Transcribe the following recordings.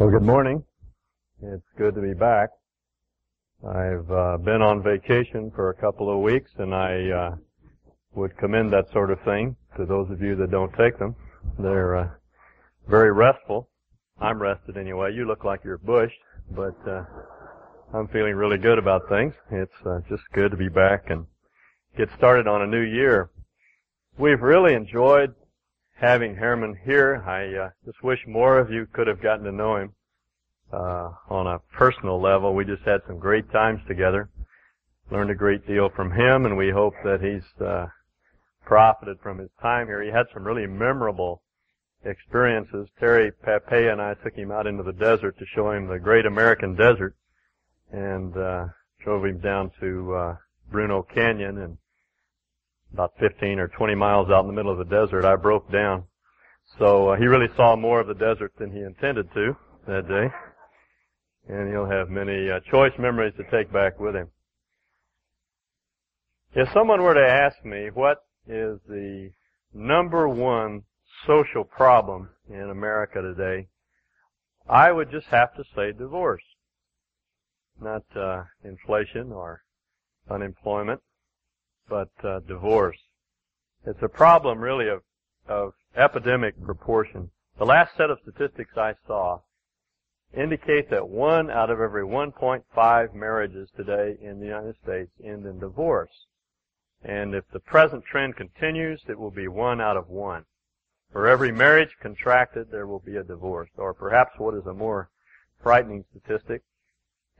Well, good morning. It's good to be back. I've uh, been on vacation for a couple of weeks, and I uh, would commend that sort of thing to those of you that don't take them. They're uh, very restful. I'm rested anyway. You look like you're bushed, but uh, I'm feeling really good about things. It's uh, just good to be back and get started on a new year. We've really enjoyed having Herman here. I uh, just wish more of you could have gotten to know him uh, on a personal level. We just had some great times together. Learned a great deal from him, and we hope that he's uh, profited from his time here. He had some really memorable experiences. Terry Pape and I took him out into the desert to show him the great American desert, and uh, drove him down to uh, Bruneau Canyon and about 15 or 20 miles out in the middle of the desert, I broke down. So uh, he really saw more of the desert than he intended to that day. And he'll have many uh, choice memories to take back with him. If someone were to ask me what is the number one social problem in America today, I would just have to say divorce. Not uh, inflation or unemployment but uh, divorce. It's a problem really of, of epidemic proportion. The last set of statistics I saw indicate that one out of every 1.5 marriages today in the United States end in divorce. And if the present trend continues, it will be one out of one. For every marriage contracted, there will be a divorce. Or perhaps what is a more frightening statistic,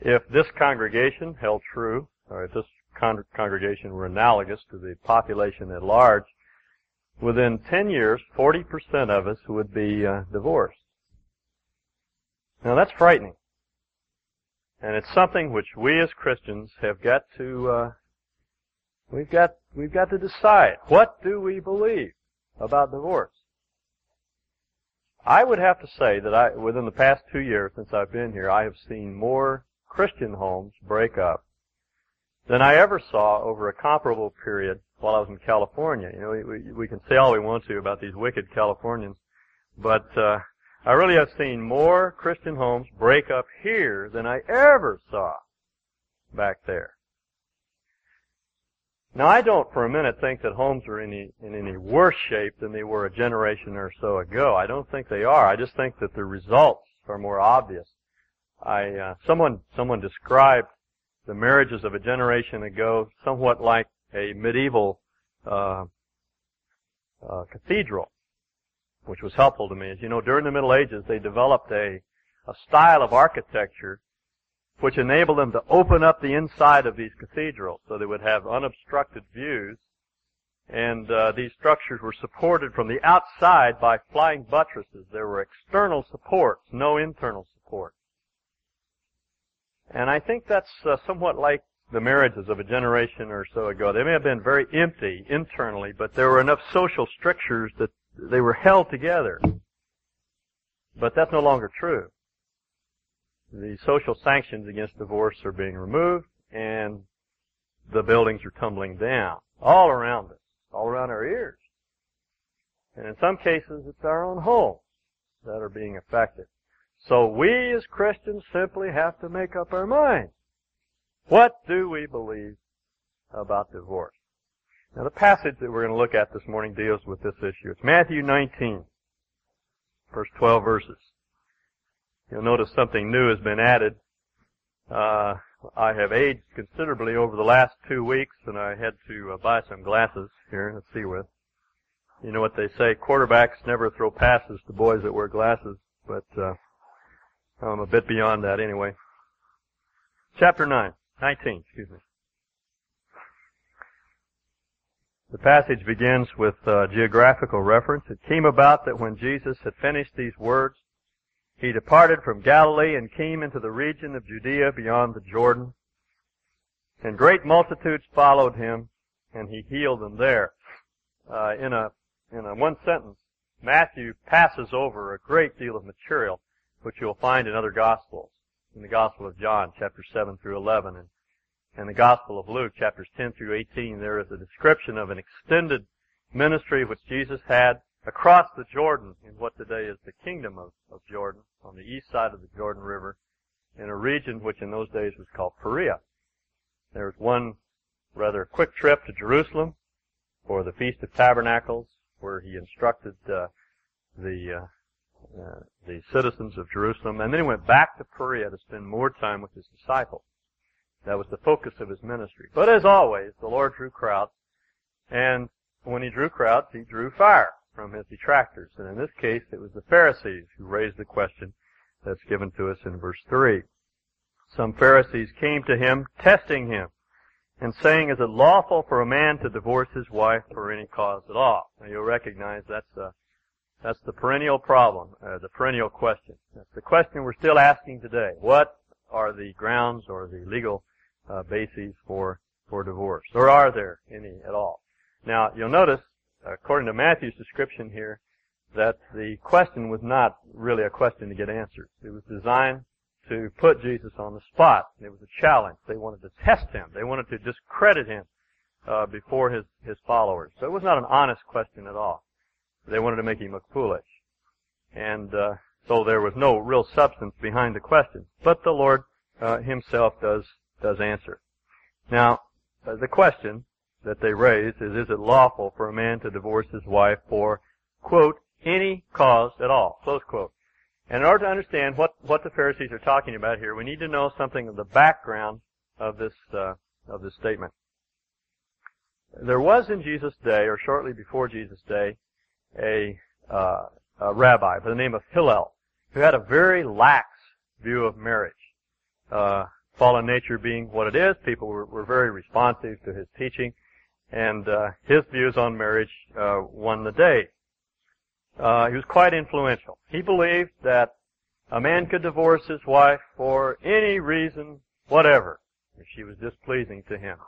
if this congregation held true, or if this con- congregation were analogous to the population at large, within 10 years, 40% of us would be uh, divorced. Now that's frightening. And it's something which we as Christians have got to, uh, we've got, we've got to decide. What do we believe about divorce? I would have to say that I, within the past two years since I've been here, I have seen more Christian homes break up than I ever saw over a comparable period while I was in California. You know, we, we, we can say all we want to about these wicked Californians, but uh, I really have seen more Christian homes break up here than I ever saw back there. Now I don't for a minute think that homes are any, in any worse shape than they were a generation or so ago. I don't think they are. I just think that the results are more obvious. I, uh, someone, someone described the marriages of a generation ago somewhat like a medieval uh, uh, cathedral, which was helpful to me. As you know, during the Middle Ages, they developed a, a style of architecture which enabled them to open up the inside of these cathedrals so they would have unobstructed views. And uh, these structures were supported from the outside by flying buttresses. There were external supports, no internal support. And I think that's uh, somewhat like the marriages of a generation or so ago. They may have been very empty internally, but there were enough social strictures that they were held together. But that's no longer true. The social sanctions against divorce are being removed and the buildings are tumbling down all around us, all around our ears. And in some cases, it's our own homes that are being affected. So we as Christians simply have to make up our minds. What do we believe about divorce? Now the passage that we're going to look at this morning deals with this issue. It's Matthew 19, first 12 verses. You'll notice something new has been added. Uh, I have aged considerably over the last two weeks, and I had to uh, buy some glasses here. Let's see with. You know what they say: quarterbacks never throw passes to boys that wear glasses. But uh, I'm a bit beyond that anyway. Chapter 9, 19, excuse me. The passage begins with a geographical reference. It came about that when Jesus had finished these words, he departed from Galilee and came into the region of Judea beyond the Jordan. And great multitudes followed him, and he healed them there. Uh, in a in a one sentence, Matthew passes over a great deal of material which you'll find in other Gospels. In the Gospel of John, chapter 7 through 11, and, and the Gospel of Luke, chapters 10 through 18, there is a description of an extended ministry which Jesus had across the Jordan in what today is the kingdom of, of Jordan, on the east side of the Jordan River, in a region which in those days was called Perea. There was one rather quick trip to Jerusalem for the Feast of Tabernacles, where he instructed uh, the uh, uh, the citizens of Jerusalem, and then he went back to Perea to spend more time with his disciples. That was the focus of his ministry. But as always, the Lord drew crowds, and when he drew crowds, he drew fire from his detractors. And in this case, it was the Pharisees who raised the question that's given to us in verse 3. Some Pharisees came to him, testing him, and saying, is it lawful for a man to divorce his wife for any cause at all? Now you'll recognize that's the, that's the perennial problem, uh, the perennial question. That's the question we're still asking today. What are the grounds or the legal uh, bases for, for divorce? Or are there any at all? Now, you'll notice, according to Matthew's description here, that the question was not really a question to get answered. It was designed to put Jesus on the spot. It was a challenge. They wanted to test him. They wanted to discredit him uh, before his, his followers. So it was not an honest question at all. They wanted to make him look foolish. And uh, so there was no real substance behind the question. But the Lord uh, himself does does answer. Now, uh, the question that they raise is, is it lawful for a man to divorce his wife for, quote, any cause at all, close quote. And in order to understand what, what the Pharisees are talking about here, we need to know something of the background of this, uh, of this statement. There was in Jesus' day, or shortly before Jesus' day, a, uh, a rabbi by the name of Hillel, who had a very lax view of marriage. Uh, fallen nature being what it is, people were, were very responsive to his teaching, and uh, his views on marriage uh, won the day. Uh, he was quite influential. He believed that a man could divorce his wife for any reason whatever if she was displeasing to him.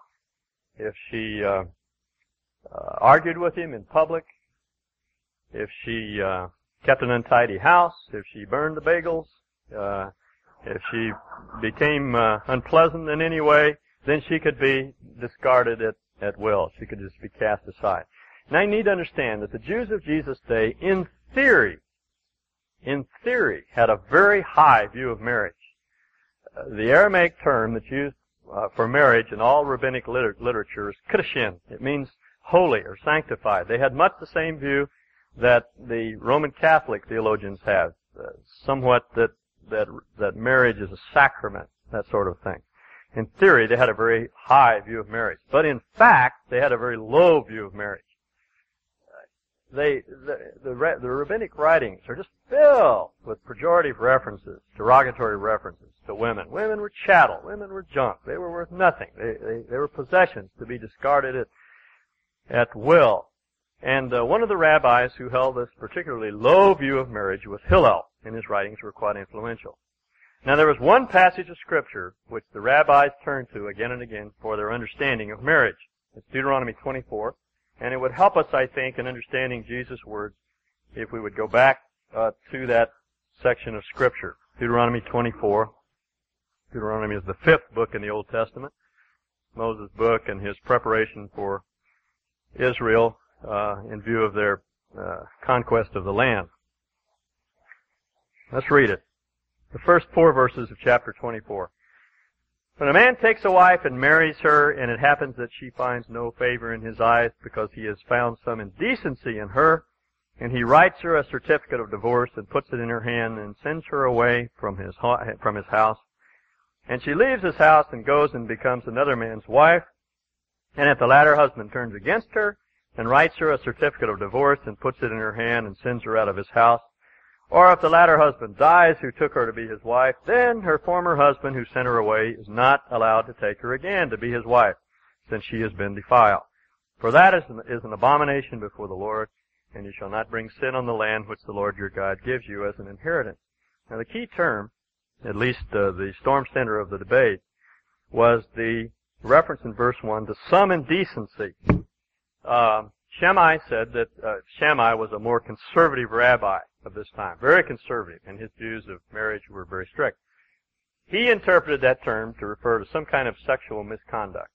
If she uh, uh, argued with him in public, if she uh, kept an untidy house, if she burned the bagels, uh, if she became uh, unpleasant in any way, then she could be discarded at, at will. She could just be cast aside. Now you need to understand that the Jews of Jesus' day, in theory, in theory, had a very high view of marriage. Uh, the Aramaic term that's used uh, for marriage in all rabbinic liter- literature is kedushin. It means holy or sanctified. They had much the same view that the Roman Catholic theologians have, uh, somewhat that that that marriage is a sacrament, that sort of thing. In theory, they had a very high view of marriage, but in fact, they had a very low view of marriage they the, the, the rabbinic writings are just filled with pejorative references, derogatory references to women. Women were chattel. Women were junk. They were worth nothing. They they, they were possessions to be discarded at at will. And uh, one of the rabbis who held this particularly low view of marriage was Hillel, and his writings were quite influential. Now there was one passage of scripture which the rabbis turned to again and again for their understanding of marriage. It's Deuteronomy 24. And it would help us, I think, in understanding Jesus' words if we would go back uh, to that section of Scripture. Deuteronomy 24. Deuteronomy is the fifth book in the Old Testament. Moses' book and his preparation for Israel in view of their uh, conquest of the land. Let's read it. The first four verses of chapter 24. When a man takes a wife and marries her, and it happens that she finds no favor in his eyes because he has found some indecency in her, and he writes her a certificate of divorce and puts it in her hand and sends her away from his from his house, and she leaves his house and goes and becomes another man's wife, and if the latter husband turns against her and writes her a certificate of divorce and puts it in her hand and sends her out of his house, or if the latter husband dies who took her to be his wife, then her former husband who sent her away is not allowed to take her again to be his wife, since she has been defiled. For that is an, is an abomination before the Lord, and you shall not bring sin on the land which the Lord your God gives you as an inheritance. Now the key term, at least uh, the storm center of the debate, was the reference in verse 1 to some indecency. Uh, Shammai said that uh, Shammai was a more conservative rabbi of this time, very conservative, and his views of marriage were very strict. He interpreted that term to refer to some kind of sexual misconduct,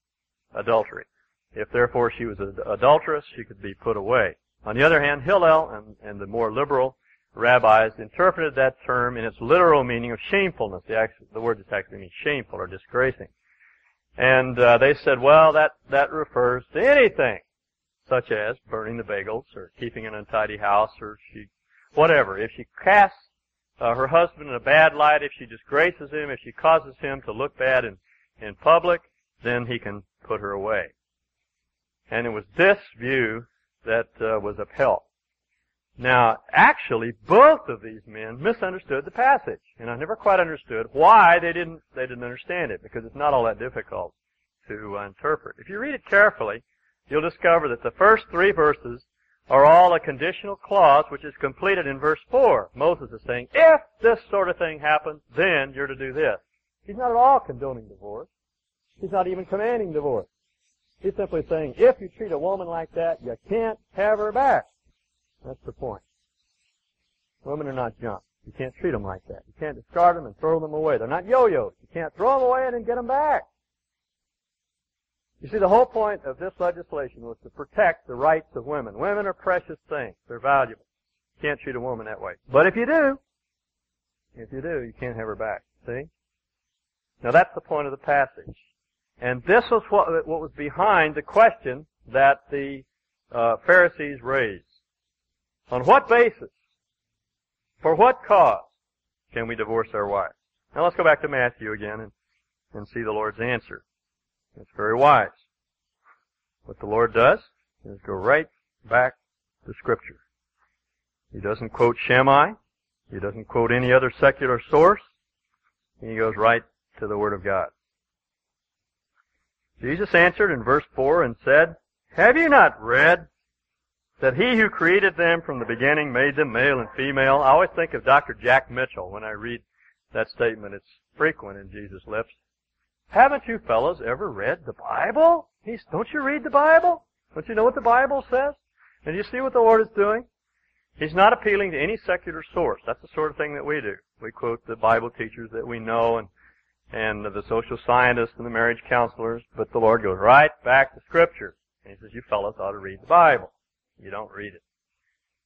adultery. If therefore she was an adulteress, she could be put away. On the other hand, Hillel and, and the more liberal rabbis interpreted that term in its literal meaning of shamefulness. The, actual, the word actually means shameful or disgracing. And uh, they said, well, that, that refers to anything, such as burning the bagels or keeping an untidy house or she, whatever. If she casts uh, her husband in a bad light, if she disgraces him, if she causes him to look bad in, in public, then he can put her away. And it was this view that uh, was upheld. Now, actually, both of these men misunderstood the passage, and I never quite understood why they didn't they didn't understand it because it's not all that difficult to uh, interpret. If you read it carefully, you'll discover that the first three verses are all a conditional clause which is completed in verse 4. Moses is saying, if this sort of thing happens, then you're to do this. He's not at all condoning divorce. He's not even commanding divorce. He's simply saying, if you treat a woman like that, you can't have her back. That's the point. Women are not junk. You can't treat them like that. You can't discard them and throw them away. They're not yo-yos. You can't throw them away and then get them back. You see, the whole point of this legislation was to protect the rights of women. Women are precious things. They're valuable. You can't treat a woman that way. But if you do, if you do, you can't have her back. See? Now that's the point of the passage. And this was what, what was behind the question that the uh, Pharisees raised. On what basis? For what cause can we divorce our wives? Now let's go back to Matthew again and, and see the Lord's answer. It's very wise. What the Lord does is go right back to Scripture. He doesn't quote Shammai. He doesn't quote any other secular source. He goes right to the Word of God. Jesus answered in verse 4 and said, Have you not read that he who created them from the beginning made them male and female? I always think of Dr. Jack Mitchell when I read that statement. It's frequent in Jesus' lips. Haven't you fellows ever read the Bible? He's, don't you read the Bible? Don't you know what the Bible says? And you see what the Lord is doing? He's not appealing to any secular source. That's the sort of thing that we do. We quote the Bible teachers that we know and and the social scientists and the marriage counselors, but the Lord goes right back to Scripture. And He says, you fellows ought to read the Bible. You don't read it.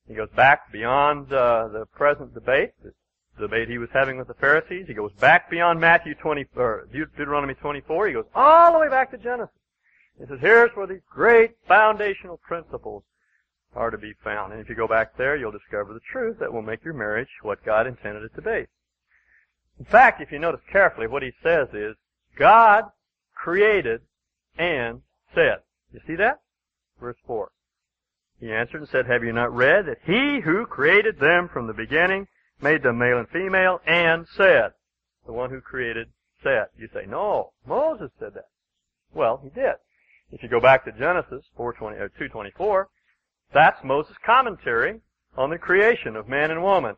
He goes back beyond uh, the present debate, the debate he was having with the Pharisees. He goes back beyond Matthew 20, or Deuteronomy 24. He goes all the way back to Genesis. He says, here's where these great foundational principles are to be found. And if you go back there, you'll discover the truth that will make your marriage what God intended it to be. In fact, if you notice carefully, what he says is, God created and said. You see that? Verse 4. He answered and said, Have you not read that he who created them from the beginning made them male and female and said? The one who created said. You say, no, Moses said that. Well, he did. If you go back to Genesis 420, or uh, 224, that's Moses' commentary on the creation of man and woman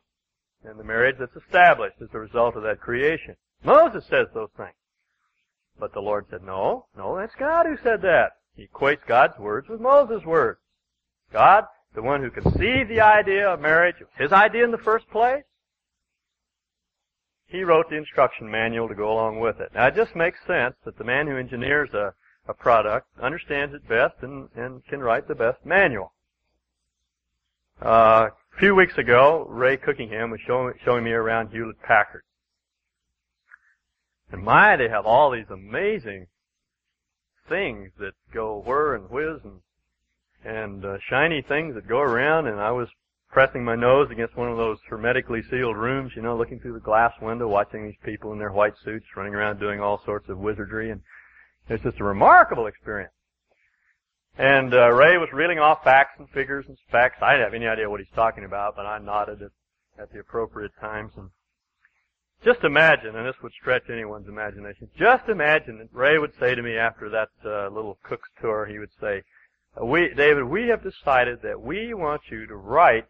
and the marriage that's established as a result of that creation. Moses says those things. But the Lord said, no, no, that's God who said that. He equates God's words with Moses' words. God, the one who conceived the idea of marriage, his idea in the first place, he wrote the instruction manual to go along with it. Now it just makes sense that the man who engineers a, a product understands it best and, and can write the best manual. Uh, a few weeks ago, Ray Cookingham was showing, showing me around Hewlett Packard. And my, they have all these amazing things that go whir and whiz and and uh, shiny things that go around. And I was pressing my nose against one of those hermetically sealed rooms, you know, looking through the glass window, watching these people in their white suits running around doing all sorts of wizardry. And it's just a remarkable experience. And uh, Ray was reeling off facts and figures and specs. I didn't have any idea what he's talking about, but I nodded at, at the appropriate times. And just imagine, and this would stretch anyone's imagination, just imagine that Ray would say to me after that uh, little cook's tour, he would say, we, David, we have decided that we want you to write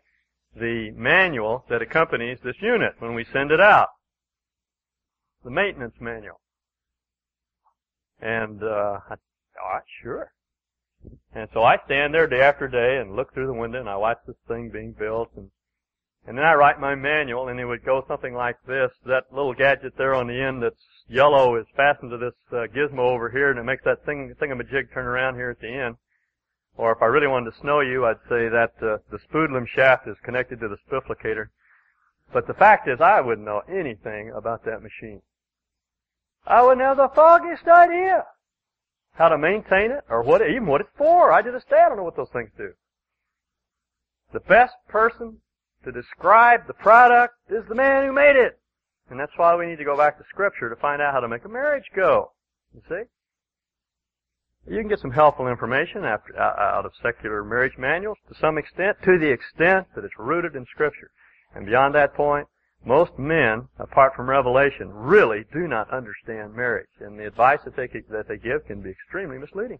the manual that accompanies this unit when we send it out. The maintenance manual. And, uh, I, right, sure. And so I stand there day after day and look through the window and I watch this thing being built and and then I write my manual and it would go something like this. That little gadget there on the end that's yellow is fastened to this uh, gizmo over here and it makes that thing thingamajig turn around here at the end. Or if I really wanted to snow you, I'd say that uh, the Spudlum shaft is connected to the spifflicator. But the fact is, I wouldn't know anything about that machine. I wouldn't have the foggiest idea how to maintain it or what, even what it's for. I just I don't know what those things do. The best person to describe the product is the man who made it. And that's why we need to go back to scripture to find out how to make a marriage go. You see? You can get some helpful information after, out of secular marriage manuals to some extent, to the extent that it's rooted in scripture. And beyond that point, most men, apart from revelation, really do not understand marriage, and the advice that they that they give can be extremely misleading.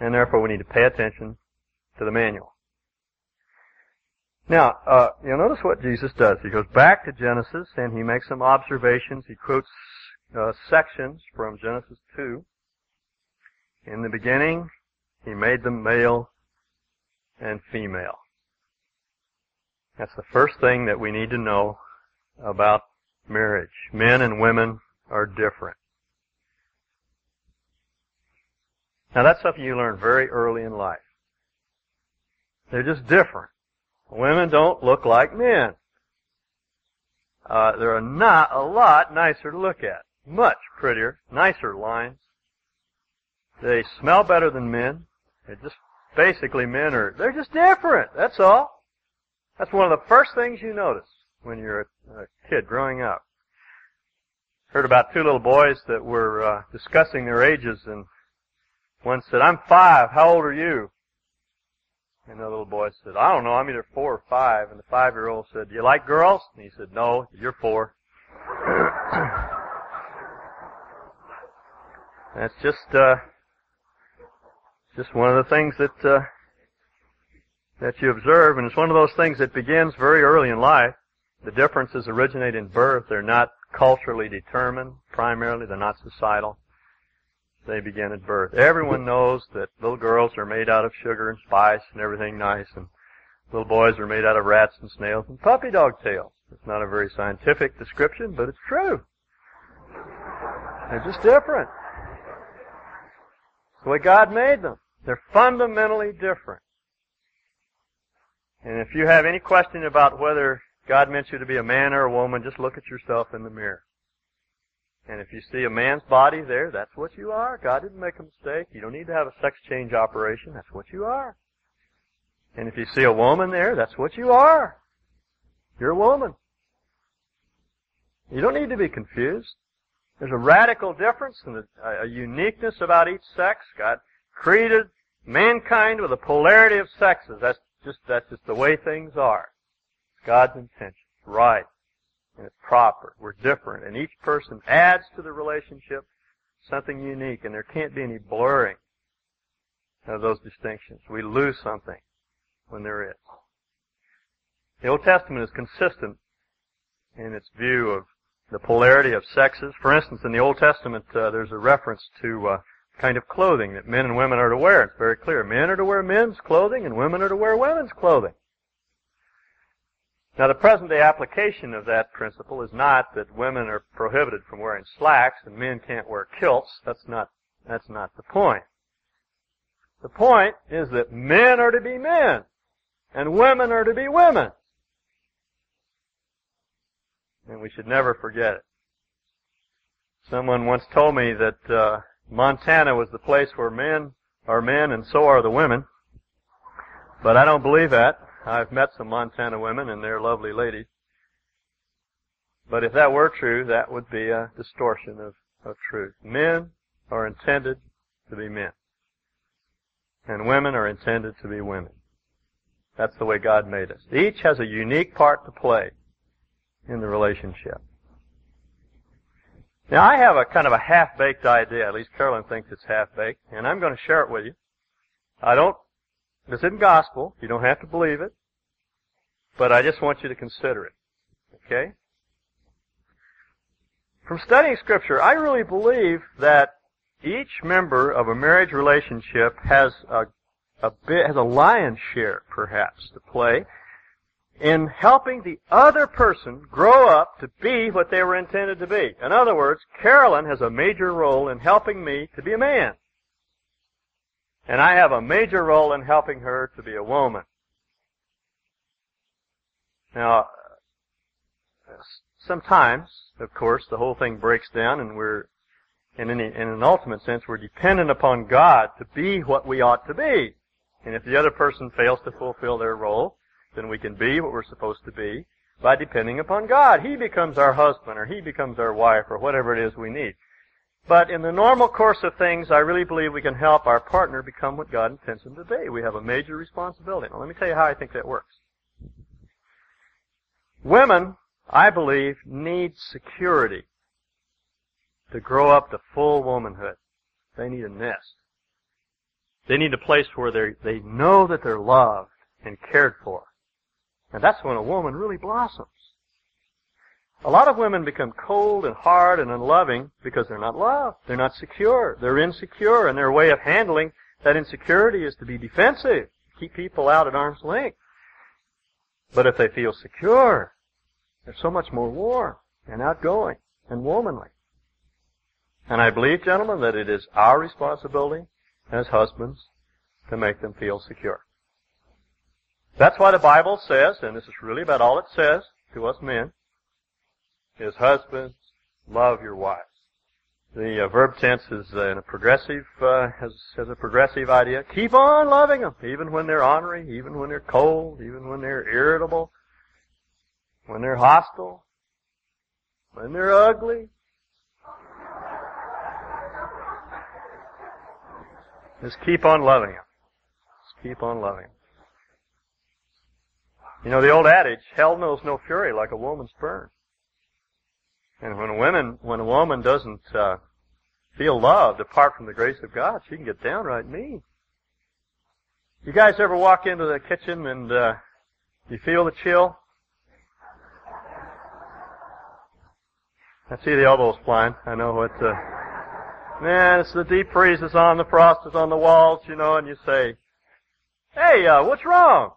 And therefore, we need to pay attention to the manual. Now, uh, you'll notice what Jesus does. He goes back to Genesis and he makes some observations. He quotes uh, sections from Genesis 2. In the beginning, he made them male and female. That's the first thing that we need to know about marriage. Men and women are different. Now that's something you learn very early in life. They're just different. Women don't look like men. Uh, they're not a lot nicer to look at. Much prettier, nicer lines. They smell better than men. They're just basically men are, they're just different. That's all. That's one of the first things you notice when you're a, a kid growing up. Heard about two little boys that were uh, discussing their ages, and one said, "I'm five. How old are you?" And the little boy said, "I don't know. I'm either four or five. And the five-year-old said, "Do you like girls?" And he said, "No. You're four. That's just uh, just one of the things that uh, that you observe, and it's one of those things that begins very early in life. The differences originate in birth. They're not culturally determined, primarily. They're not societal. They begin at birth. Everyone knows that little girls are made out of sugar and spice and everything nice, and little boys are made out of rats and snails and puppy dog tails. It's not a very scientific description, but it's true. They're just different. It's the way God made them. They're fundamentally different. And if you have any question about whether God meant you to be a man or a woman, just look at yourself in the mirror. And if you see a man's body there, that's what you are. God didn't make a mistake. You don't need to have a sex change operation. That's what you are. And if you see a woman there, that's what you are. You're a woman. You don't need to be confused. There's a radical difference and a, uniqueness about each sex. God created mankind with a polarity of sexes. That's just that's just the way things are. It's God's intention. It's right. And it's proper. We're different. And each person adds to the relationship something unique. And there can't be any blurring of those distinctions. We lose something when there is. The Old Testament is consistent in its view of the polarity of sexes. For instance, in the Old Testament, uh, there's a reference to uh, kind of clothing that men and women are to wear. It's very clear. Men are to wear men's clothing and women are to wear women's clothing. Now the present day application of that principle is not that women are prohibited from wearing slacks and men can't wear kilts. That's not, that's not the point. The point is that men are to be men and women are to be women. And we should never forget it. Someone once told me that uh, Montana was the place where men are men and so are the women. But I don't believe that. I've met some Montana women and they're lovely ladies. But if that were true, that would be a distortion of, of truth. Men are intended to be men. And women are intended to be women. That's the way God made us. Each has a unique part to play in the relationship. Now I have a kind of a half-baked idea, at least Carolyn thinks it's half-baked, and I'm going to share it with you. I don't, this isn't gospel, you don't have to believe it, but I just want you to consider it. Okay? From studying scripture, I really believe that each member of a marriage relationship has a, a bit, has a lion's share, perhaps, to play in helping the other person grow up to be what they were intended to be. In other words, Carolyn has a major role in helping me to be a man. And I have a major role in helping her to be a woman. Now, sometimes, of course, the whole thing breaks down and we're, in, any, in an ultimate sense, we're dependent upon God to be what we ought to be. And if the other person fails to fulfill their role, then we can be what we're supposed to be by depending upon God. He becomes our husband or he becomes our wife or whatever it is we need. But in the normal course of things, I really believe we can help our partner become what God intends him to be. We have a major responsibility. Now let me tell you how I think that works. Women, I believe, need security to grow up to full womanhood. They need a nest. They need a place where they they know that they're loved and cared for. And that's when a woman really blossoms. A lot of women become cold and hard and unloving because they're not loved. They're not secure. They're insecure and their way of handling that insecurity is to be defensive, keep people out at arm's length. But if they feel secure, they're so much more warm and outgoing and womanly. And I believe, gentlemen, that it is our responsibility as husbands to make them feel secure. That's why the Bible says, and this is really about all it says to us men, is husbands, love your wives. The uh, verb tense is uh, a progressive, uh, has, has a progressive idea. Keep on loving them, even when they're ornery, even when they're cold, even when they're irritable, when they're hostile, when they're ugly. Just keep on loving them. Just keep on loving them. You know the old adage, hell knows no fury like a woman's burn. And when a woman, when a woman doesn't uh, feel loved apart from the grace of God, she can get downright mean. You guys ever walk into the kitchen and uh, you feel the chill? I see the elbows flying. I know what. Uh, man, it's the deep freeze is on, the frost is on the walls, you know, and you say, "Hey, uh, what's wrong?"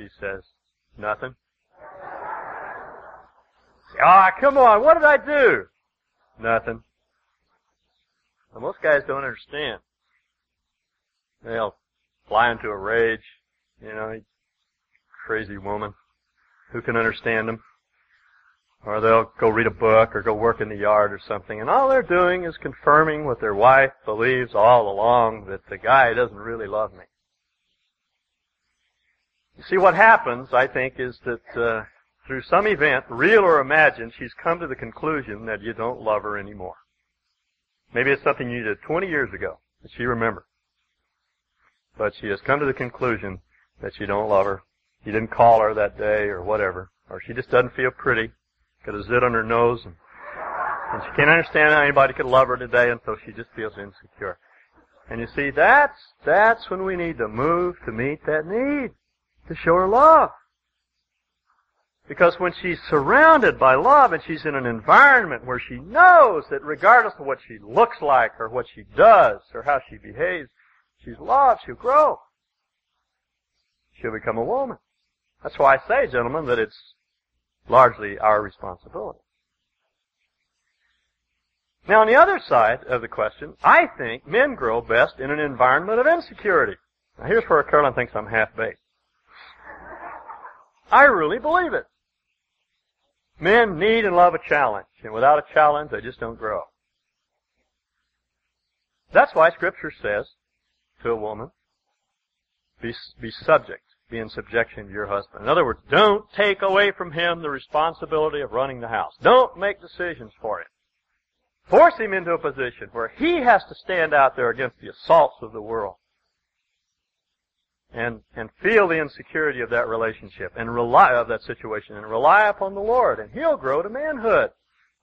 She says, "Nothing." Ah, come on, what did I do? Nothing. Well, most guys don't understand. They'll fly into a rage, you know, crazy woman. Who can understand them? Or they'll go read a book or go work in the yard or something, and all they're doing is confirming what their wife believes all along that the guy doesn't really love me. You see, what happens, I think, is that uh, through some event, real or imagined, she's come to the conclusion that you don't love her anymore. Maybe it's something you did 20 years ago that she remembers. But she has come to the conclusion that you don't love her. You didn't call her that day or whatever. Or she just doesn't feel pretty. Got a zit on her nose and, and she can't understand how anybody could love her today and so she just feels insecure. And you see, that's, that's when we need to move to meet that need. To show her love. Because when she's surrounded by love and she's in an environment where she knows that regardless of what she looks like or what she does or how she behaves, she's loved, she'll grow. She'll become a woman. That's why I say, gentlemen, that it's largely our responsibility. Now on the other side of the question, I think men grow best in an environment of insecurity. Now here's where Carolyn thinks I'm half-baked. I really believe it. Men need and love a challenge, and without a challenge, they just don't grow. That's why Scripture says to a woman, be, be subject, be in subjection to your husband. In other words, don't take away from him the responsibility of running the house. Don't make decisions for him. Force him into a position where he has to stand out there against the assaults of the world and and feel the insecurity of that relationship and rely of that situation and rely upon the Lord and he'll grow to manhood.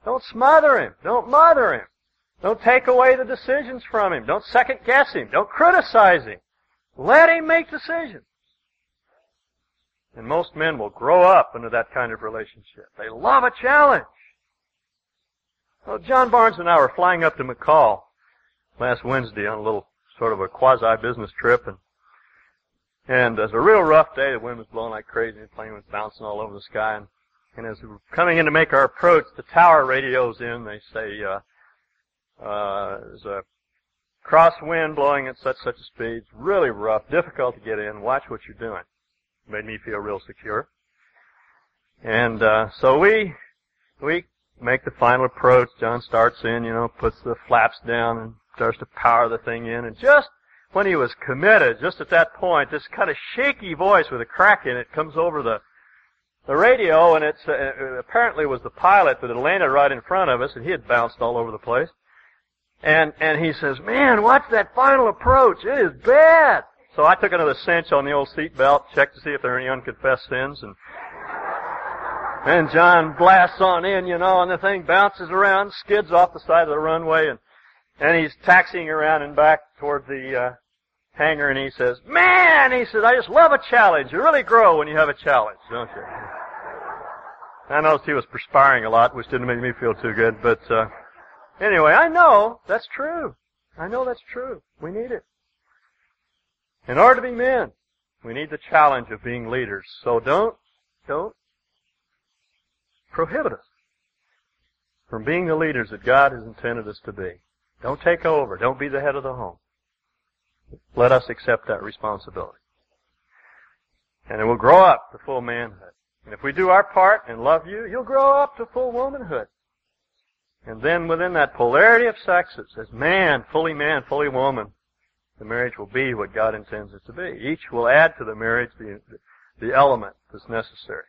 Don't smother him. Don't mother him. Don't take away the decisions from him. Don't second guess him. Don't criticize him. Let him make decisions. And most men will grow up under that kind of relationship. They love a challenge. Well, John Barnes and I were flying up to McCall last Wednesday on a little sort of a quasi-business trip and and it was a real rough day. The wind was blowing like crazy. The plane was bouncing all over the sky. And, and as we were coming in to make our approach, the tower radios in. They say, uh, uh, there's a crosswind blowing at such such a speed, It's really rough, difficult to get in. Watch what you're doing. Made me feel real secure. And uh, so we we make the final approach. John starts in, you know, puts the flaps down and starts to power the thing in. And just when he was committed, just at that point, this kind of shaky voice with a crack in it comes over the the radio, and it's uh, it apparently was the pilot that had landed right in front of us, and he had bounced all over the place. And and he says, "Man, watch that final approach. It is bad." So I took another cinch on the old seat belt, checked to see if there were any unconfessed sins, and and John blasts on in, you know, and the thing bounces around, skids off the side of the runway, and and he's taxiing around and back toward the uh, hangar, and he says, "Man," he says, "I just love a challenge. You really grow when you have a challenge, don't you?" I noticed he was perspiring a lot, which didn't make me feel too good. But uh, anyway, I know that's true. I know that's true. We need it. In order to be men, we need the challenge of being leaders. So don't, don't prohibit us from being the leaders that God has intended us to be. Don't take over. Don't be the head of the home. Let us accept that responsibility. And it will grow up to full manhood. And if we do our part and love you, you'll grow up to full womanhood. And then within that polarity of sexes, as man, fully man, fully woman, the marriage will be what God intends it to be. Each will add to the marriage the, the element that's necessary.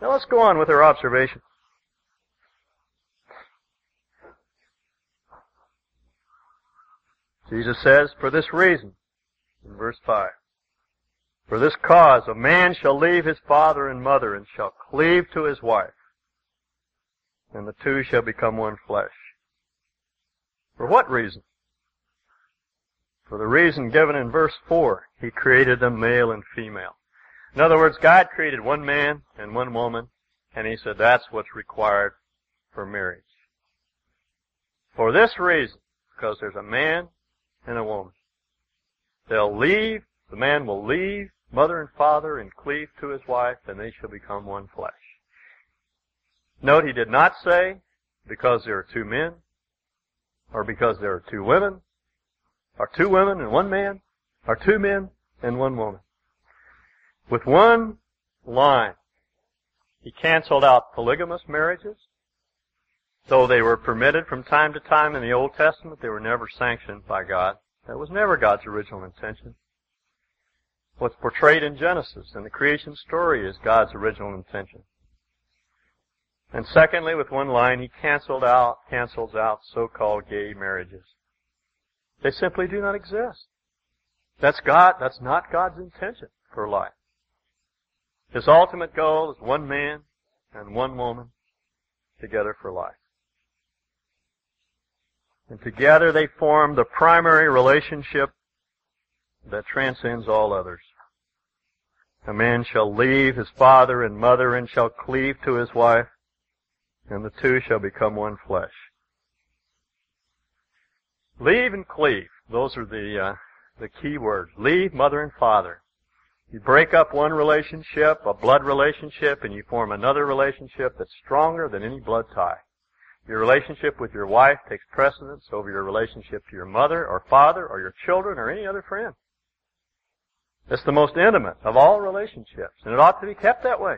Now let's go on with our observation. Jesus says, for this reason, in verse 5, for this cause a man shall leave his father and mother and shall cleave to his wife, and the two shall become one flesh. For what reason? For the reason given in verse 4, he created them male and female. In other words, God created one man and one woman, and he said that's what's required for marriage. For this reason, because there's a man and a woman. They'll leave, the man will leave mother and father and cleave to his wife, and they shall become one flesh. Note he did not say because there are two men, or because there are two women, or two women and one man, or two men and one woman. With one line, he canceled out polygamous marriages. Though they were permitted from time to time in the Old Testament, they were never sanctioned by God. That was never God's original intention. What's portrayed in Genesis and the creation story is God's original intention. And secondly, with one line, he canceled out, cancels out so-called gay marriages. They simply do not exist. That's God, that's not God's intention for life. His ultimate goal is one man and one woman together for life. And together they form the primary relationship that transcends all others. A man shall leave his father and mother and shall cleave to his wife, and the two shall become one flesh. Leave and cleave. Those are the, uh, the key words. Leave mother and father. You break up one relationship, a blood relationship, and you form another relationship that's stronger than any blood tie. Your relationship with your wife takes precedence over your relationship to your mother or father or your children or any other friend. It's the most intimate of all relationships, and it ought to be kept that way.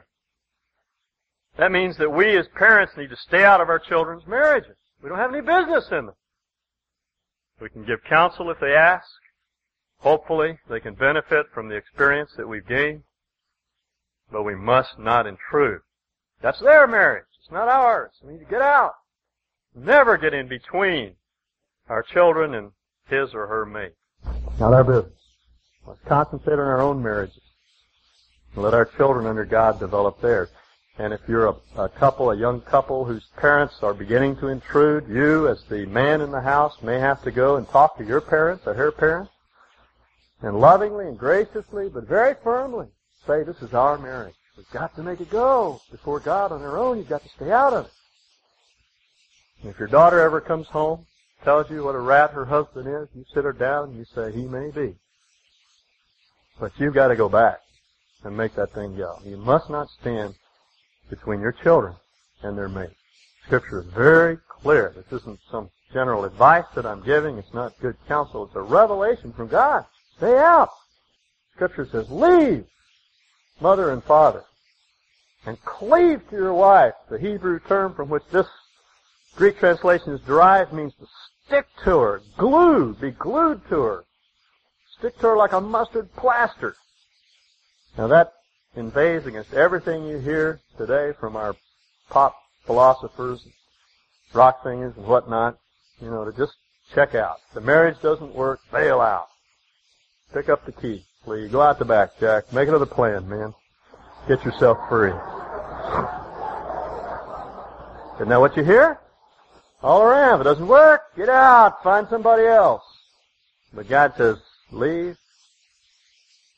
That means that we as parents need to stay out of our children's marriages. We don't have any business in them. We can give counsel if they ask. Hopefully, they can benefit from the experience that we've gained. But we must not intrude. That's their marriage. It's not ours. We need to get out. Never get in between our children and his or her mate. Not our business. Let's concentrate on our own marriages. And let our children under God develop theirs. And if you're a, a, couple, a young couple whose parents are beginning to intrude, you as the man in the house may have to go and talk to your parents or her parents and lovingly and graciously, but very firmly say, this is our marriage. We've got to make it go before God on our own. You've got to stay out of it. And if your daughter ever comes home, tells you what a rat her husband is, you sit her down and you say, he may be. But you've got to go back and make that thing go. You must not stand between your children and their mate. Scripture is very clear. This isn't some general advice that I'm giving. It's not good counsel. It's a revelation from God. Stay out. Scripture says, leave mother and father and cleave to your wife. The Hebrew term from which this Greek translation is derived means to stick to her, glue, be glued to her. Stick to her like a mustard plaster. Now that invades against everything you hear today from our pop philosophers, rock singers and whatnot, you know, to just check out. The marriage doesn't work, bail out. Pick up the key, please. Go out the back, Jack. Make another plan, man. Get yourself free. Isn't that what you hear? All around. If it doesn't work, get out. Find somebody else. But God says, leave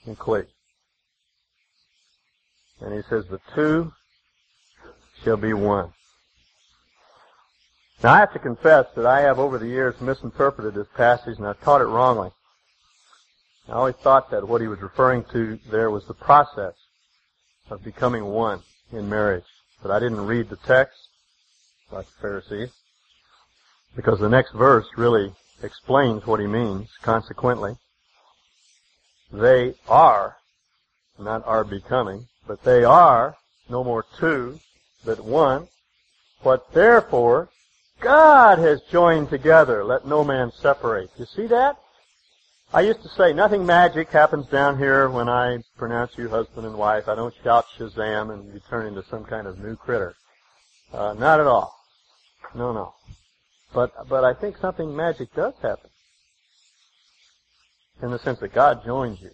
and cleave. And he says, the two shall be one. Now I have to confess that I have over the years misinterpreted this passage and I've taught it wrongly. I always thought that what he was referring to there was the process of becoming one in marriage. But I didn't read the text like the Pharisees because the next verse really explains what he means. Consequently, they are, not are becoming, but they are no more two, but one. What therefore God has joined together, let no man separate. You see that? I used to say nothing magic happens down here when I pronounce you husband and wife. I don't shout Shazam and you turn into some kind of new critter. Uh, not at all. No, no. But but I think something magic does happen in the sense that God joins you.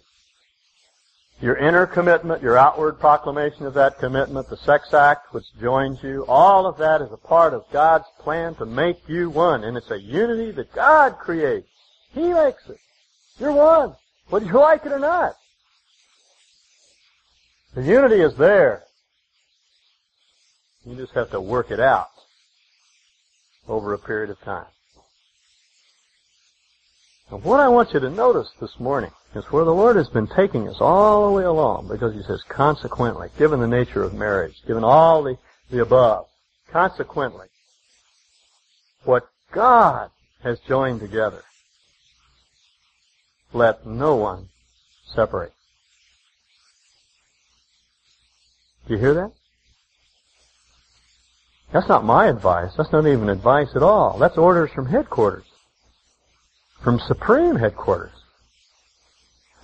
Your inner commitment, your outward proclamation of that commitment, the sex act which joins you, all of that is a part of God's plan to make you one. And it's a unity that God creates. He makes it. You're one. Whether you like it or not. The unity is there. You just have to work it out over a period of time. And what I want you to notice this morning is where the Lord has been taking us all the way along because He says, consequently, given the nature of marriage, given all the, the above, consequently, what God has joined together, let no one separate. Do you hear that? That's not my advice. That's not even advice at all. That's orders from headquarters. From supreme headquarters.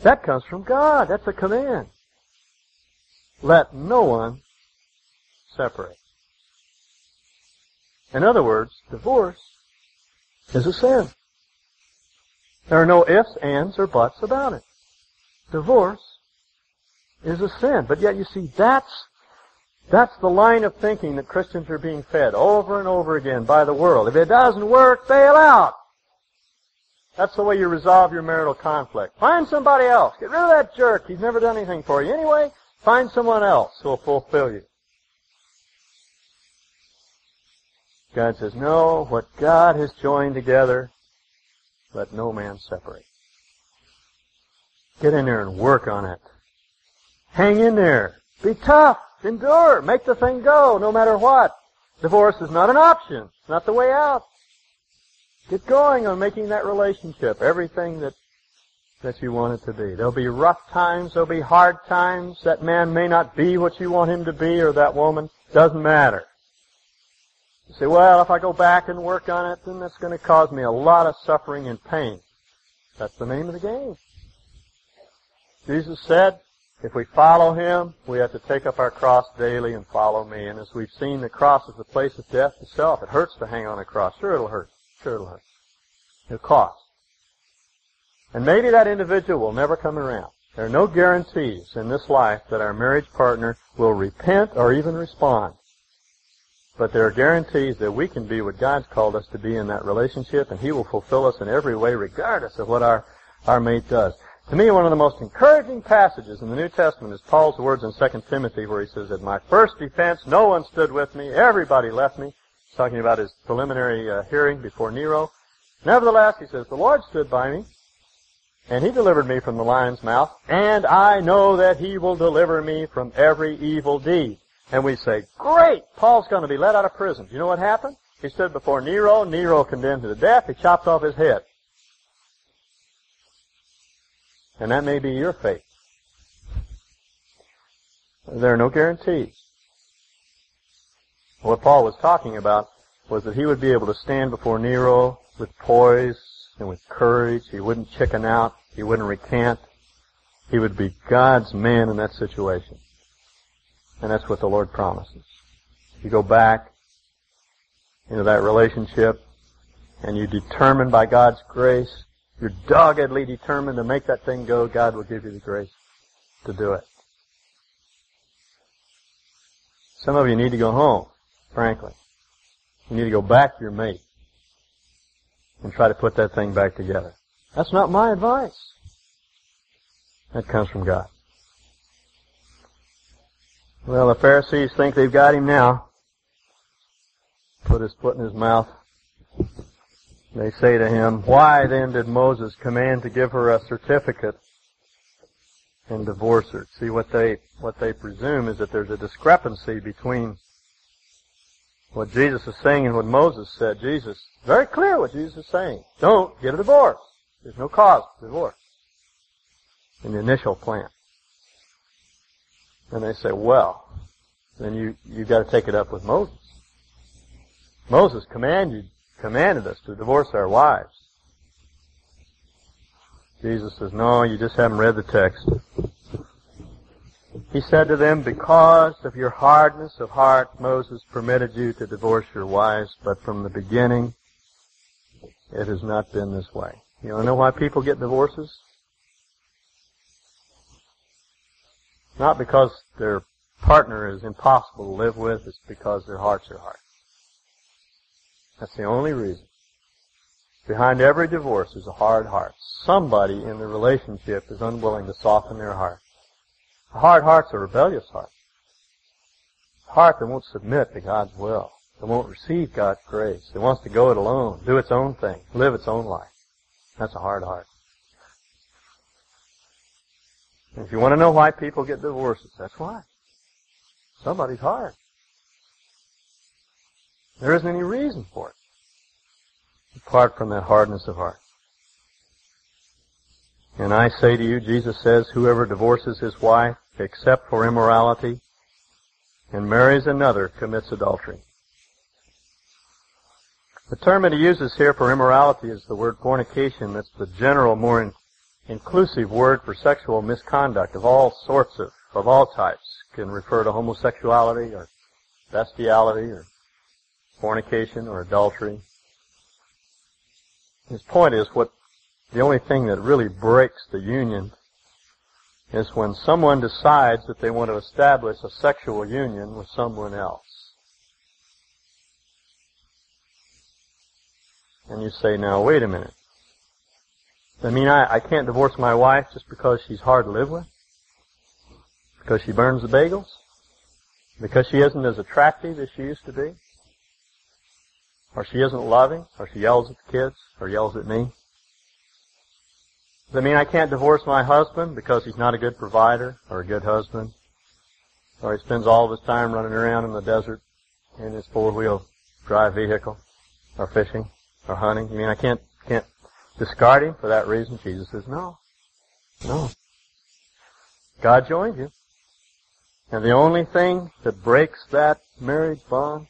That comes from God. That's a command. Let no one separate. In other words, divorce is a sin. There are no ifs, ands, or buts about it. Divorce is a sin. But yet you see, that's, that's the line of thinking that Christians are being fed over and over again by the world. If it doesn't work, bail out. That's the way you resolve your marital conflict. Find somebody else. Get rid of that jerk. He's never done anything for you. Anyway, find someone else who will fulfill you. God says, no, what God has joined together, let no man separate. Get in there and work on it. Hang in there. Be tough. Endure. Make the thing go, no matter what. Divorce is not an option. It's not the way out. Get going on making that relationship everything that that you want it to be. There'll be rough times, there'll be hard times. That man may not be what you want him to be or that woman. Doesn't matter. You say, well, if I go back and work on it, then that's going to cause me a lot of suffering and pain. That's the name of the game. Jesus said, if we follow Him, we have to take up our cross daily and follow me. And as we've seen, the cross is the place of death itself. It hurts to hang on a cross. Sure, it'll hurt. Sure, it'll hurt. It'll cost. And maybe that individual will never come around. There are no guarantees in this life that our marriage partner will repent or even respond. But there are guarantees that we can be what God's called us to be in that relationship, and He will fulfill us in every way regardless of what our, our mate does. To me, one of the most encouraging passages in the New Testament is Paul's words in 2 Timothy where he says, At my first defense, no one stood with me. Everybody left me. He's talking about his preliminary uh, hearing before Nero. Nevertheless, he says, the Lord stood by me, and he delivered me from the lion's mouth, and I know that he will deliver me from every evil deed. And we say, great, Paul's going to be let out of prison. You know what happened? He stood before Nero. Nero condemned to death. He chopped off his head. And that may be your fate. There are no guarantees. What Paul was talking about was that he would be able to stand before Nero with poise and with courage. He wouldn't chicken out. He wouldn't recant. He would be God's man in that situation. And that's what the Lord promises. You go back into that relationship and you determine by God's grace, you're doggedly determined to make that thing go, God will give you the grace to do it. Some of you need to go home, frankly. You need to go back to your mate and try to put that thing back together. That's not my advice. That comes from God. Well, the Pharisees think they've got him now. Put his foot in his mouth. They say to him, Why then did Moses command to give her a certificate and divorce her? See, what they, what they presume is that there's a discrepancy between what Jesus is saying and what Moses said. Jesus, very clear what Jesus is saying. Don't get a divorce. There's no cause for divorce in the initial plan. And they say, well, then you, you've gotta take it up with Moses. Moses commanded, commanded us to divorce our wives. Jesus says, no, you just haven't read the text. He said to them, because of your hardness of heart, Moses permitted you to divorce your wives, but from the beginning, it has not been this way. You wanna know why people get divorces? Not because their partner is impossible to live with, it's because their hearts are hard. That's the only reason. Behind every divorce is a hard heart. Somebody in the relationship is unwilling to soften their heart. A hard heart's a rebellious heart. A heart that won't submit to God's will. That won't receive God's grace. It wants to go it alone, do its own thing, live its own life. That's a hard heart. And if you want to know why people get divorces, that's why. Somebody's hard. There isn't any reason for it. Apart from that hardness of heart. And I say to you, Jesus says, whoever divorces his wife except for immorality and marries another commits adultery. The term that he uses here for immorality is the word fornication. That's the general, more in, inclusive word for sexual misconduct of all sorts of, of all types. Can refer to homosexuality or bestiality or fornication or adultery. His point is what the only thing that really breaks the union is when someone decides that they want to establish a sexual union with someone else. And you say, now wait a minute. I mean, I, I can't divorce my wife just because she's hard to live with? Because she burns the bagels? Because she isn't as attractive as she used to be? Or she isn't loving? Or she yells at the kids? Or yells at me? Does that mean I can't divorce my husband because he's not a good provider or a good husband? Or he spends all of his time running around in the desert in his four-wheel drive vehicle? Or fishing? Or hunting? You mean I can't, can't discard him for that reason? Jesus says, no. No. God joined you. And the only thing that breaks that marriage bond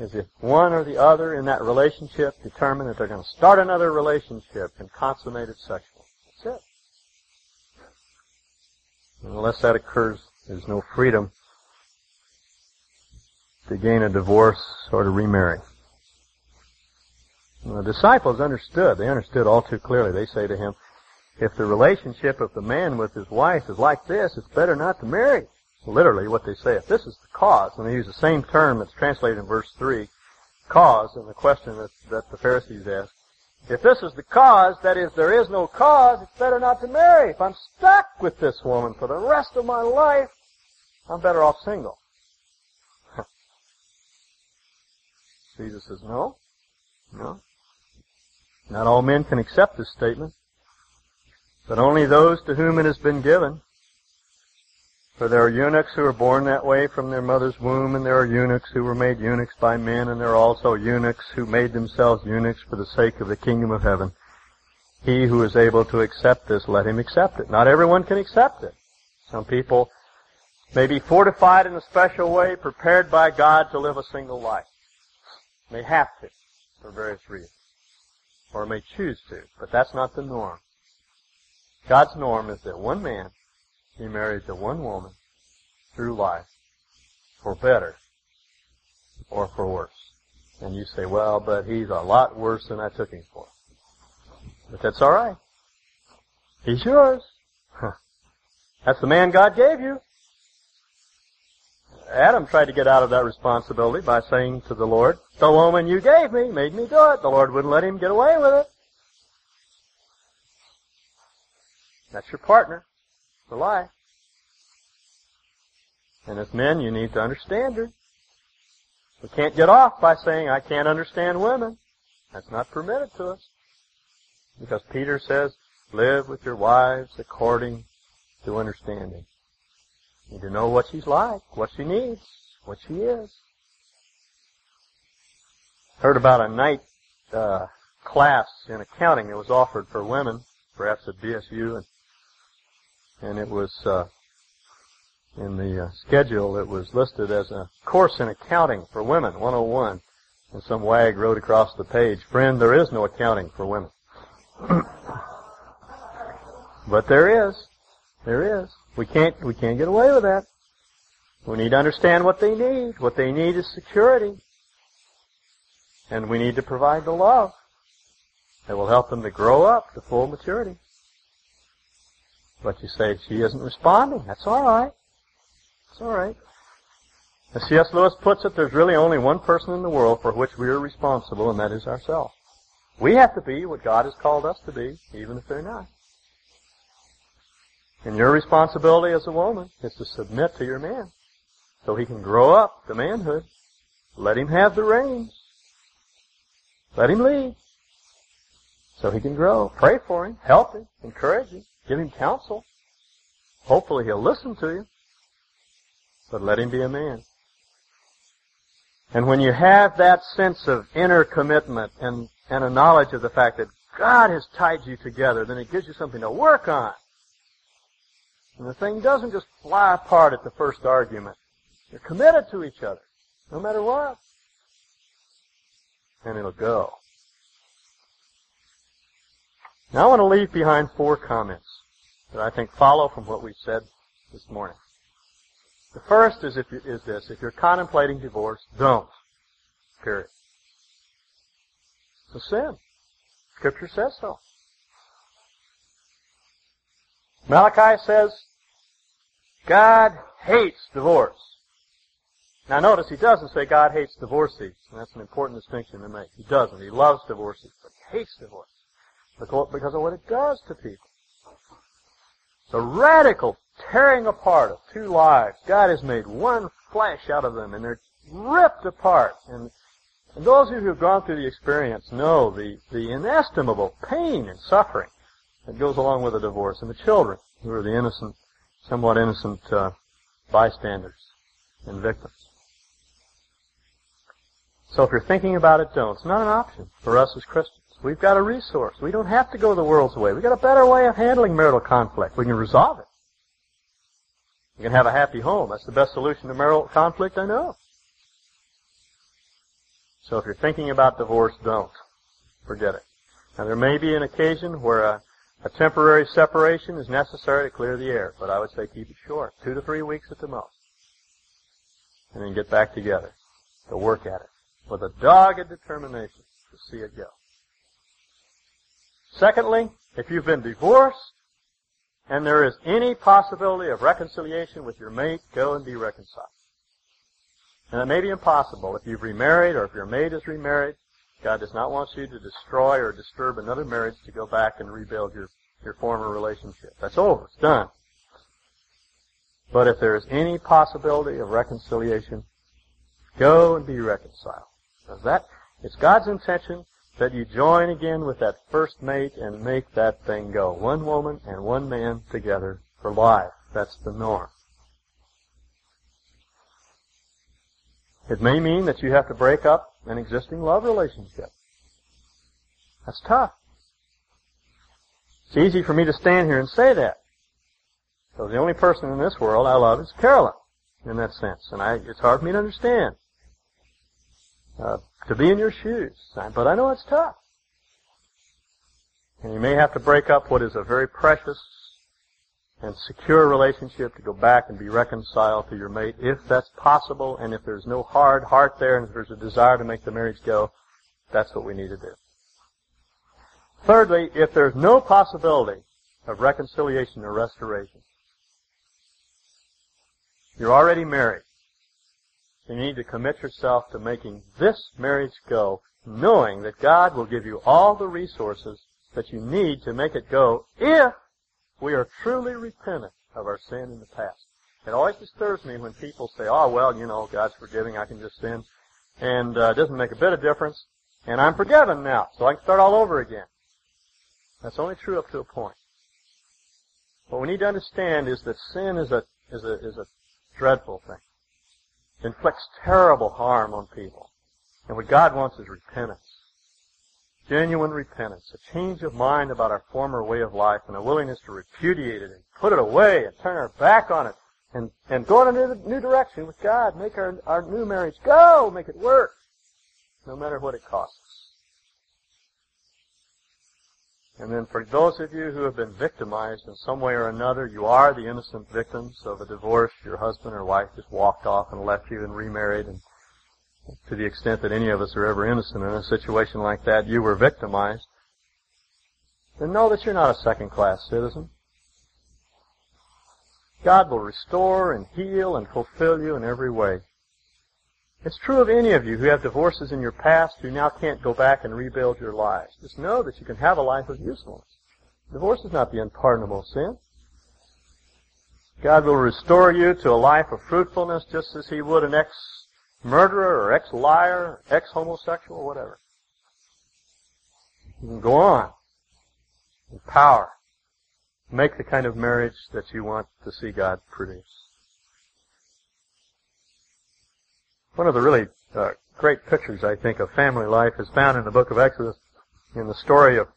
is if one or the other in that relationship determine that they're going to start another relationship and consummate it sexually. That's it. Unless that occurs, there's no freedom to gain a divorce or to remarry. And the disciples understood. They understood all too clearly. They say to him, if the relationship of the man with his wife is like this, it's better not to marry literally what they say. If this is the cause, and they use the same term that's translated in verse 3, cause, in the question that, that the Pharisees asked, if this is the cause, that is, there is no cause, it's better not to marry. If I'm stuck with this woman for the rest of my life, I'm better off single. Jesus says, no, no. Not all men can accept this statement, but only those to whom it has been given. For there are eunuchs who are born that way from their mother's womb, and there are eunuchs who were made eunuchs by men, and there are also eunuchs who made themselves eunuchs for the sake of the kingdom of heaven. He who is able to accept this, let him accept it. Not everyone can accept it. Some people may be fortified in a special way, prepared by God to live a single life. May have to, for various reasons. Or may choose to, but that's not the norm. God's norm is that one man he married the one woman through life for better or for worse. And you say, well, but he's a lot worse than I took him for. But that's alright. He's yours. That's the man God gave you. Adam tried to get out of that responsibility by saying to the Lord, the woman you gave me made me do it. The Lord wouldn't let him get away with it. That's your partner for life. And as men, you need to understand her. We can't get off by saying, I can't understand women. That's not permitted to us. Because Peter says, live with your wives according to understanding. You need to know what she's like, what she needs, what she is. Heard about a night uh, class in accounting that was offered for women, perhaps at BSU, and and it was uh, in the uh, schedule. It was listed as a course in accounting for women, 101. And some wag wrote across the page, "Friend, there is no accounting for women." but there is. There is. We can't we can't get away with that. We need to understand what they need. What they need is security. And we need to provide the love that will help them to grow up to full maturity. But you say she isn't responding. That's all right. It's all right. As C.S. Lewis puts it, there's really only one person in the world for which we are responsible, and that is ourselves. We have to be what God has called us to be, even if they're not. And your responsibility as a woman is to submit to your man so he can grow up to manhood. Let him have the reins. Let him lead so he can grow. Pray for him. Help him. Encourage him. Give him counsel. Hopefully he'll listen to you. But let him be a man. And when you have that sense of inner commitment and, and a knowledge of the fact that God has tied you together, then it gives you something to work on. And the thing doesn't just fly apart at the first argument. You're committed to each other, no matter what. And it'll go. Now I want to leave behind four comments that I think follow from what we said this morning. The first is, if you, is this. If you're contemplating divorce, don't. Period. It's a sin. Scripture says so. Malachi says, God hates divorce. Now notice he doesn't say God hates divorcees. That's an important distinction to make. He doesn't. He loves divorcees, but he hates divorce. Because of what it does to people. The radical tearing apart of two lives. God has made one flesh out of them and they're ripped apart. And, and those of you who have gone through the experience know the, the inestimable pain and suffering that goes along with a divorce. And the children who are the innocent, somewhat innocent uh, bystanders and victims. So if you're thinking about it, don't. It's not an option for us as Christians. We've got a resource. We don't have to go the world's way. We've got a better way of handling marital conflict. We can resolve it. We can have a happy home. That's the best solution to marital conflict I know. So if you're thinking about divorce, don't. Forget it. Now there may be an occasion where a, a temporary separation is necessary to clear the air, but I would say keep it short. Two to three weeks at the most. And then get back together. To work at it. With a dogged determination to see it go. Secondly, if you've been divorced and there is any possibility of reconciliation with your mate, go and be reconciled. And it may be impossible if you've remarried or if your mate is remarried. God does not want you to destroy or disturb another marriage to go back and rebuild your, your former relationship. That's over. It's done. But if there is any possibility of reconciliation, go and be reconciled. Because that, it's God's intention that you join again with that first mate and make that thing go. One woman and one man together for life. That's the norm. It may mean that you have to break up an existing love relationship. That's tough. It's easy for me to stand here and say that. So the only person in this world I love is Carolyn in that sense. And I, it's hard for me to understand. Uh, to be in your shoes. But I know it's tough. And you may have to break up what is a very precious and secure relationship to go back and be reconciled to your mate if that's possible and if there's no hard heart there and if there's a desire to make the marriage go, that's what we need to do. Thirdly, if there's no possibility of reconciliation or restoration, you're already married. You need to commit yourself to making this marriage go, knowing that God will give you all the resources that you need to make it go if we are truly repentant of our sin in the past. It always disturbs me when people say, oh, well, you know, God's forgiving, I can just sin, and uh, it doesn't make a bit of difference, and I'm forgiven now, so I can start all over again. That's only true up to a point. What we need to understand is that sin is a, is a, is a dreadful thing. Inflicts terrible harm on people. And what God wants is repentance. Genuine repentance, a change of mind about our former way of life and a willingness to repudiate it and put it away and turn our back on it and, and go in a new, new direction with God. Make our, our new marriage go. Make it work. No matter what it costs. And then for those of you who have been victimized in some way or another, you are the innocent victims of a divorce. Your husband or wife just walked off and left you and remarried. And to the extent that any of us are ever innocent in a situation like that, you were victimized. Then know that you're not a second class citizen. God will restore and heal and fulfill you in every way. It's true of any of you who have divorces in your past who now can't go back and rebuild your lives. Just know that you can have a life of usefulness. Divorce is not the unpardonable sin. God will restore you to a life of fruitfulness just as He would an ex-murderer or ex-liar, ex-homosexual, whatever. You can go on in power. Make the kind of marriage that you want to see God produce. One of the really uh, great pictures, I think, of family life is found in the book of Exodus in the story of,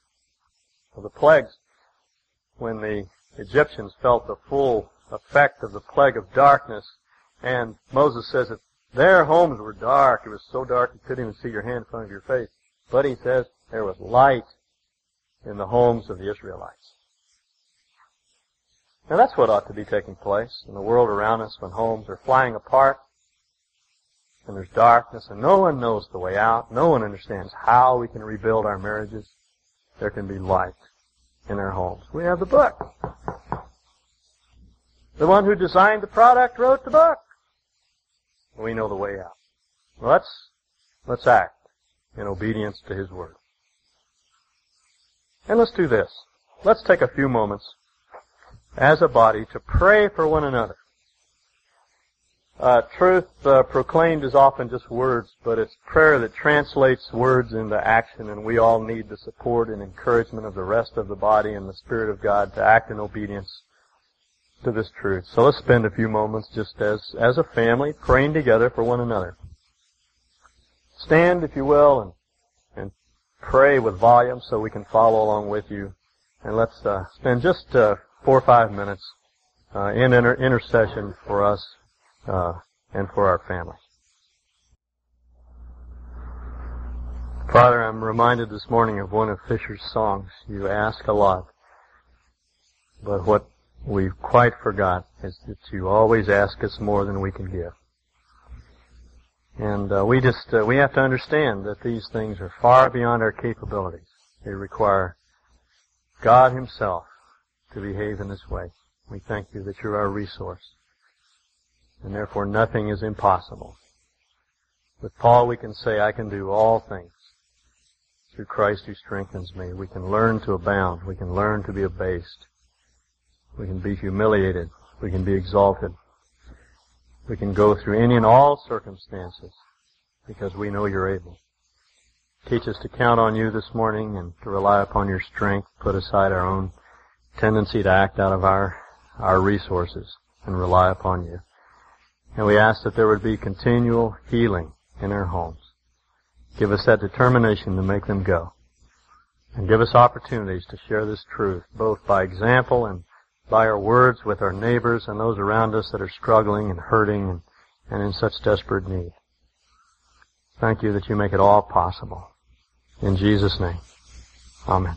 of the plagues when the Egyptians felt the full effect of the plague of darkness and Moses says that their homes were dark. It was so dark you couldn't even see your hand in front of your face. But he says there was light in the homes of the Israelites. Now that's what ought to be taking place in the world around us when homes are flying apart and there's darkness and no one knows the way out. No one understands how we can rebuild our marriages. There can be light in our homes. We have the book. The one who designed the product wrote the book. We know the way out. Let's, let's act in obedience to His Word. And let's do this. Let's take a few moments as a body to pray for one another. Uh, truth uh, proclaimed is often just words, but it's prayer that translates words into action, and we all need the support and encouragement of the rest of the body and the Spirit of God to act in obedience to this truth. So let's spend a few moments just as, as a family praying together for one another. Stand, if you will, and, and pray with volume so we can follow along with you. And let's uh, spend just uh, four or five minutes uh, in inter- intercession for us uh, and for our family. Father, I'm reminded this morning of one of Fisher's songs. You ask a lot, but what we've quite forgot is that you always ask us more than we can give. And uh, we just uh, we have to understand that these things are far beyond our capabilities. They require God Himself to behave in this way. We thank you that you're our resource and therefore nothing is impossible. With Paul we can say, I can do all things through Christ who strengthens me. We can learn to abound. We can learn to be abased. We can be humiliated. We can be exalted. We can go through any and all circumstances because we know you're able. Teach us to count on you this morning and to rely upon your strength, put aside our own tendency to act out of our, our resources and rely upon you. And we ask that there would be continual healing in our homes. Give us that determination to make them go. And give us opportunities to share this truth, both by example and by our words with our neighbors and those around us that are struggling and hurting and, and in such desperate need. Thank you that you make it all possible. In Jesus' name. Amen.